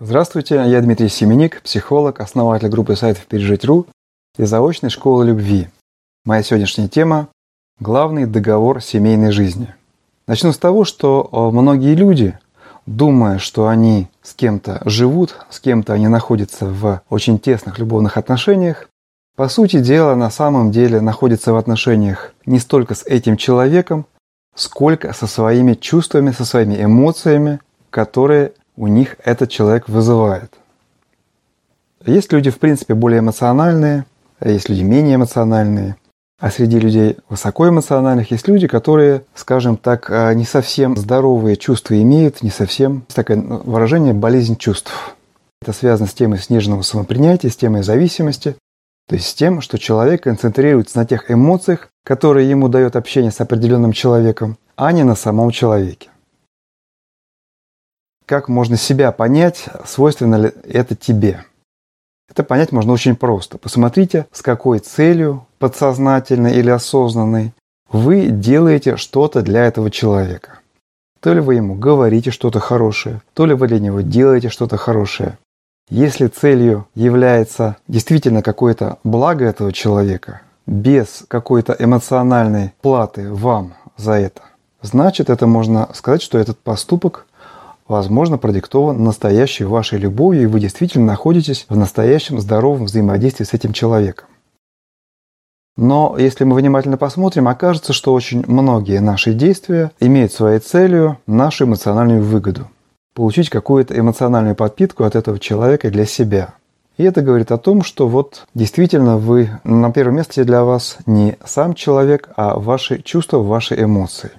Здравствуйте, я Дмитрий Семеник, психолог, основатель группы сайтов «Пережить.ру» и заочной школы любви. Моя сегодняшняя тема – главный договор семейной жизни. Начну с того, что э, многие люди, думая, что они с кем-то живут, с кем-то они находятся в очень тесных любовных отношениях, по сути дела на самом деле находятся в отношениях не столько с этим человеком, сколько со своими чувствами, со своими эмоциями, которые у них этот человек вызывает. Есть люди, в принципе, более эмоциональные, есть люди менее эмоциональные. А среди людей высокоэмоциональных есть люди, которые, скажем так, а, не совсем здоровые чувства имеют, не совсем такое ну, выражение болезнь чувств. Это связано с темой сниженного самопринятия, с темой зависимости, то есть с тем, что человек концентрируется на тех эмоциях, которые ему дает общение с определенным человеком, а не на самом человеке. Как можно себя понять, свойственно ли это тебе? Это понять можно очень просто. Посмотрите, с какой целью, подсознательной или осознанной, вы делаете что-то для этого человека. То ли вы ему говорите что-то хорошее, то ли вы для него делаете что-то хорошее. Если целью является действительно какое-то благо этого человека, без какой-то эмоциональной платы вам за это, значит это можно сказать, что этот поступок возможно, продиктован настоящей вашей любовью, и вы действительно находитесь в настоящем здоровом взаимодействии с этим человеком. Но если мы внимательно посмотрим, окажется, что очень многие наши действия имеют своей целью нашу эмоциональную выгоду. Получить какую-то эмоциональную подпитку от этого человека для себя. И это говорит о том, что вот действительно вы на первом месте для вас не сам человек, а ваши чувства, ваши эмоции.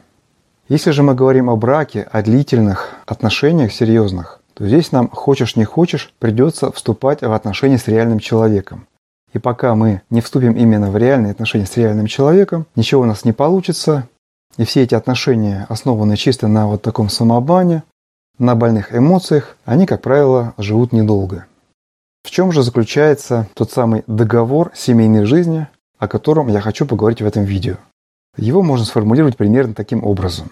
Если же мы говорим о браке, о длительных отношениях серьезных, то здесь нам, хочешь не хочешь, придется вступать в отношения с реальным человеком. И пока мы не вступим именно в реальные отношения с реальным человеком, ничего у нас не получится. И все эти отношения, основанные чисто на вот таком самообмане, на больных эмоциях, они, как правило, живут недолго. В чем же заключается тот самый договор семейной жизни, о котором я хочу поговорить в этом видео? Его можно сформулировать примерно таким образом.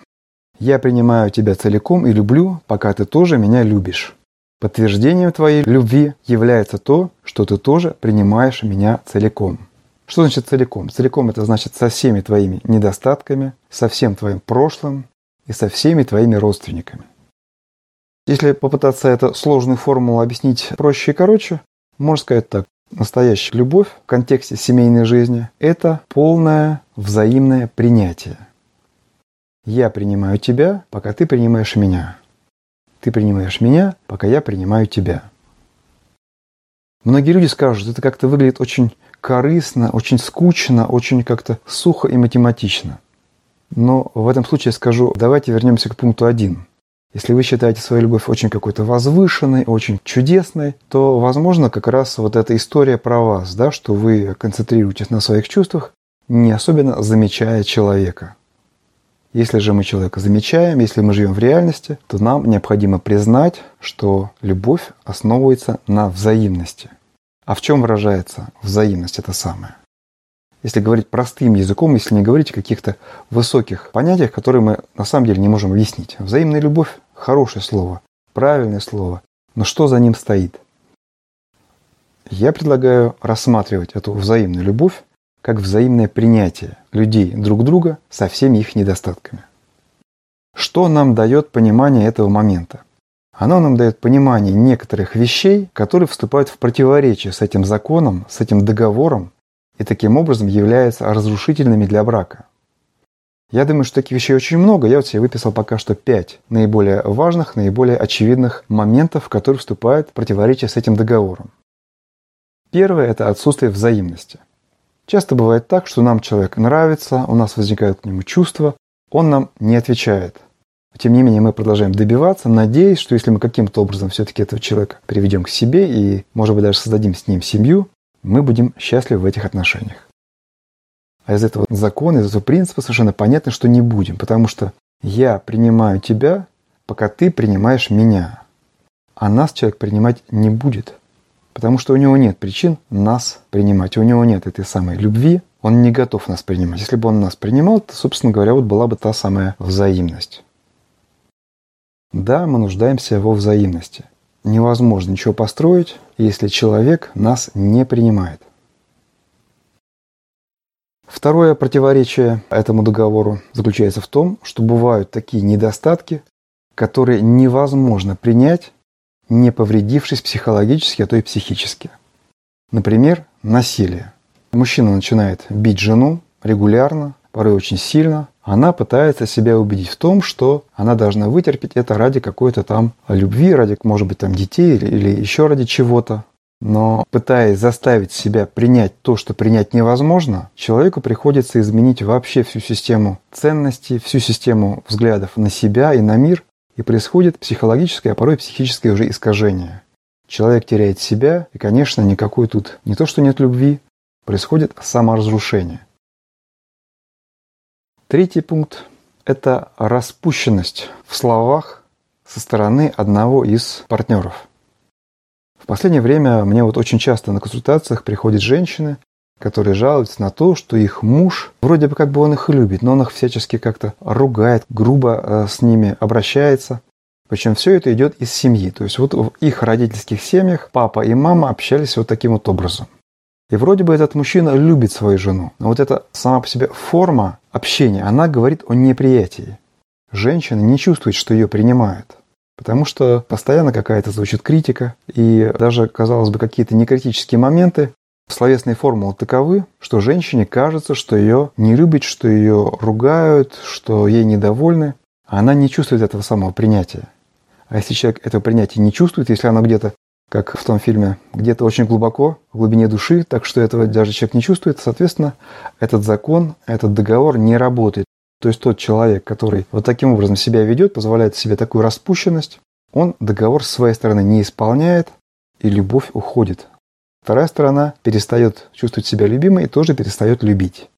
Я принимаю тебя целиком и люблю, пока ты тоже меня любишь. Подтверждением твоей любви является то, что ты тоже принимаешь меня целиком. Что значит целиком? Целиком это значит со всеми твоими недостатками, со всем твоим прошлым и со всеми твоими родственниками. Если попытаться эту сложную формулу объяснить проще и короче, можно сказать так. Настоящая любовь в контексте семейной жизни – это полное взаимное принятие. Я принимаю тебя, пока ты принимаешь меня. Ты принимаешь меня, пока я принимаю тебя. Многие люди скажут, это как-то выглядит очень корыстно, очень скучно, очень как-то сухо и математично. Но в этом случае я скажу, давайте вернемся к пункту один. Если вы считаете свою любовь очень какой-то возвышенной, очень чудесной, то, возможно, как раз вот эта история про вас, да, что вы концентрируетесь на своих чувствах, не особенно замечая человека. Если же мы человека замечаем, если мы живем в реальности, то нам необходимо признать, что любовь основывается на взаимности. А в чем выражается взаимность это самое? Если говорить простым языком, если не говорить о каких-то высоких понятиях, которые мы на самом деле не можем объяснить. Взаимная любовь – хорошее слово, правильное слово, но что за ним стоит? Я предлагаю рассматривать эту взаимную любовь как взаимное принятие людей друг друга со всеми их недостатками. Что нам дает понимание этого момента? Оно нам дает понимание некоторых вещей, которые вступают в противоречие с этим законом, с этим договором, и таким образом являются разрушительными для брака. Я думаю, что таких вещей очень много. Я вот себе выписал пока что пять наиболее важных, наиболее очевидных моментов, которые вступают в противоречие с этим договором. Первое – это отсутствие взаимности. Часто бывает так, что нам человек нравится, у нас возникают к нему чувства, он нам не отвечает. Тем не менее, мы продолжаем добиваться, надеясь, что если мы каким-то образом все-таки этого человека приведем к себе и, может быть, даже создадим с ним семью, мы будем счастливы в этих отношениях. А из этого закона, из этого принципа совершенно понятно, что не будем, потому что я принимаю тебя, пока ты принимаешь меня. А нас человек принимать не будет. Потому что у него нет причин нас принимать. У него нет этой самой любви. Он не готов нас принимать. Если бы он нас принимал, то, собственно говоря, вот была бы та самая взаимность. Да, мы нуждаемся во взаимности. невозможно ничего построить, если человек нас не принимает. Второе противоречие этому договору заключается в том, что бывают такие недостатки, которые невозможно принять, не повредившись психологически, а то и психически. Например, насилие. Мужчина начинает бить жену регулярно, порой очень сильно. Она пытается себя убедить в том, что она должна вытерпеть это ради какой-то там любви, ради, может быть, там детей или, или еще ради чего-то. Но пытаясь заставить себя принять то, что принять невозможно, человеку приходится изменить вообще всю систему ценностей, всю систему взглядов на себя и на мир, и происходит психологическое, а порой психическое уже искажение. Человек теряет себя, и, конечно, никакой тут не то, что нет любви, происходит саморазрушение. Третий пункт – это распущенность в словах со стороны одного из партнеров. В последнее время мне вот очень часто на консультациях приходят женщины, которые жалуются на то, что их муж, вроде бы как бы он их любит, но он их всячески как-то ругает, грубо э, с ними обращается. Причем все это идет из семьи. То есть вот в их родительских семьях папа и мама общались вот таким вот образом. И вроде бы этот мужчина любит свою жену. Но вот эта сама по себе форма общения, она говорит о неприятии. Женщина не чувствует, что ее принимают. Потому что постоянно какая-то звучит критика, и даже, казалось бы, какие-то некритические моменты, словесные формулы таковы, что женщине кажется, что ее не любят, что ее ругают, что ей недовольны, она не чувствует этого самого принятия. А если человек этого принятия не чувствует, если оно где-то, как в том фильме, где-то очень глубоко, в глубине души, так что этого даже человек не чувствует, соответственно, этот закон, этот договор не работает. То есть тот человек, который вот таким образом себя ведет, позволяет себе такую распущенность, он договор с своей стороны не исполняет, и любовь уходит. Вторая сторона перестает чувствовать себя любимой и тоже перестает любить.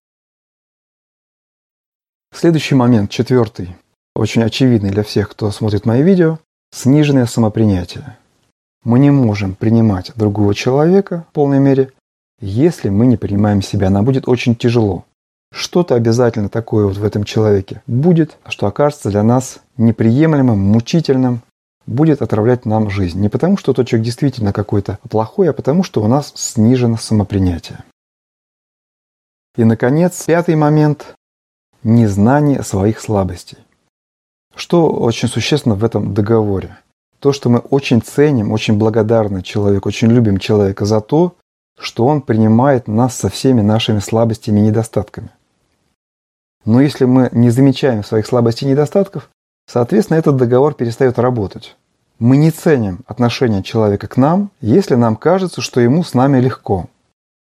Следующий момент, четвертый, очень очевидный для всех, кто смотрит мои видео, Сниженное самопринятие. Мы не можем принимать другого человека в полной мере, если мы не принимаем себя. Нам будет очень тяжело. Что-то обязательно такое вот в этом человеке будет, что окажется для нас неприемлемым, мучительным, будет отравлять нам жизнь. Не потому, что тот человек действительно какой-то плохой, а потому, что у нас снижено самопринятие. И, наконец, пятый момент – незнание своих слабостей. Что очень существенно в этом договоре? То, что мы очень ценим, очень благодарны человеку, очень любим человека за то, что он принимает нас со всеми нашими слабостями и недостатками. Но если мы не замечаем своих слабостей и недостатков, соответственно, этот договор перестает работать. Мы не ценим отношение человека к нам, если нам кажется, что ему с нами легко.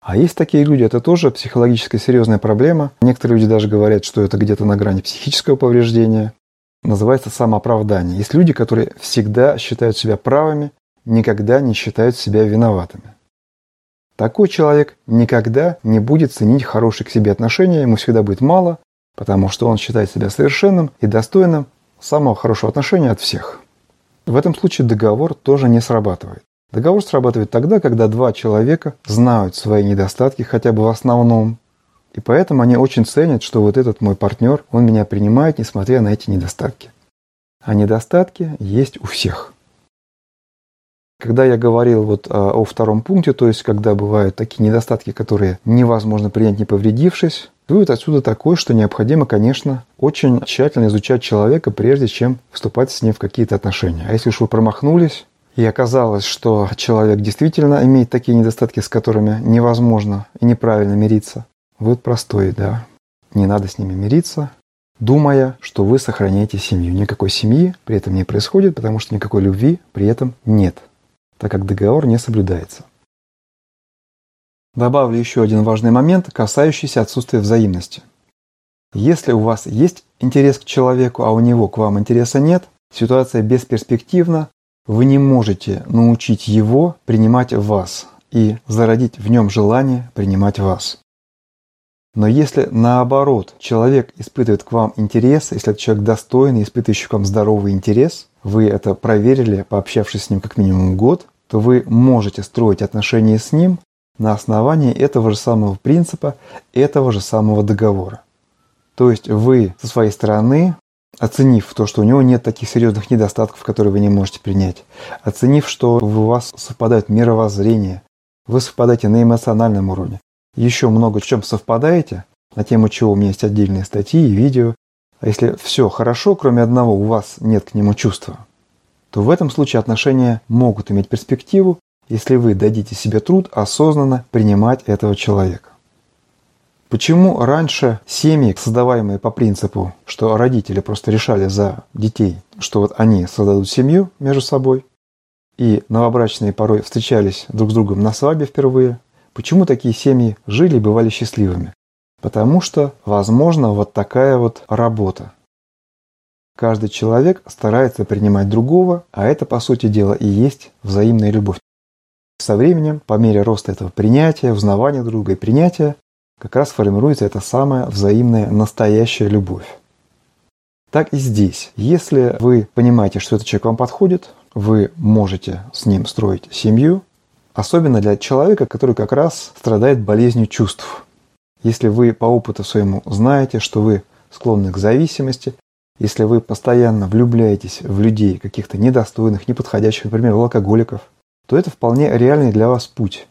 А есть такие люди, это тоже психологическая серьезная проблема. Некоторые люди даже говорят, что это где-то на грани психического повреждения называется самооправдание. Есть люди, которые всегда считают себя правыми, никогда не считают себя виноватыми. Такой человек никогда не будет ценить хорошие к себе отношения, ему всегда будет мало, потому что он считает себя совершенным и достойным самого хорошего отношения от всех. В этом случае договор тоже не срабатывает. Договор срабатывает тогда, когда два человека знают свои недостатки хотя бы в основном, и поэтому они очень ценят, что вот этот мой партнер, он меня принимает, несмотря на эти недостатки. А недостатки есть у всех. Когда я говорил вот о, о втором пункте, то есть когда бывают такие недостатки, которые невозможно принять, не повредившись, вывод отсюда такой, что необходимо, конечно, очень тщательно изучать человека, прежде чем вступать с ним в какие-то отношения. А если уж вы промахнулись, и оказалось, что человек действительно имеет такие недостатки, с которыми невозможно и неправильно мириться, Вывод простой, да. Не надо с ними мириться, думая, что вы сохраняете семью. Никакой семьи при этом не происходит, потому что никакой любви при этом нет, так как договор не соблюдается. Добавлю еще один важный момент, касающийся отсутствия взаимности. Если у вас есть интерес к человеку, а у него к вам интереса нет, ситуация бесперспективна, вы не можете научить его принимать вас и зародить в нем желание принимать вас. Но если наоборот человек испытывает к вам интерес, если этот человек достойный, испытывающий к вам здоровый интерес, вы это проверили, пообщавшись с ним как минимум год, то вы можете строить отношения с ним на основании этого же самого принципа, этого же самого договора. То есть вы со своей стороны оценив то, что у него нет таких серьезных недостатков, которые вы не можете принять, оценив, что у вас совпадает мировоззрение, вы совпадаете на эмоциональном уровне, еще много в чем совпадаете, на тему чего у меня есть отдельные статьи и видео, а если все хорошо, кроме одного, у вас нет к нему чувства, то в этом случае отношения могут иметь перспективу, если вы дадите себе труд осознанно принимать этого человека. Почему раньше семьи, создаваемые по принципу, что родители просто решали за детей, что вот они создадут семью между собой, и новобрачные порой встречались друг с другом на свадьбе впервые, почему такие семьи жили и бывали счастливыми? Потому что, возможно, вот такая вот работа. Каждый человек старается принимать другого, а это, по сути дела, и есть взаимная любовь. Со временем, по мере роста этого принятия, узнавания друга и принятия, как раз формируется эта самая взаимная настоящая любовь. Так и здесь. Если вы понимаете, что этот человек вам подходит, вы можете с ним строить семью, особенно для человека, который как раз страдает болезнью чувств. Если вы по опыту своему знаете, что вы склонны к зависимости, если вы постоянно влюбляетесь в людей каких-то недостойных, неподходящих, например, в алкоголиков, то это вполне реальный для вас путь.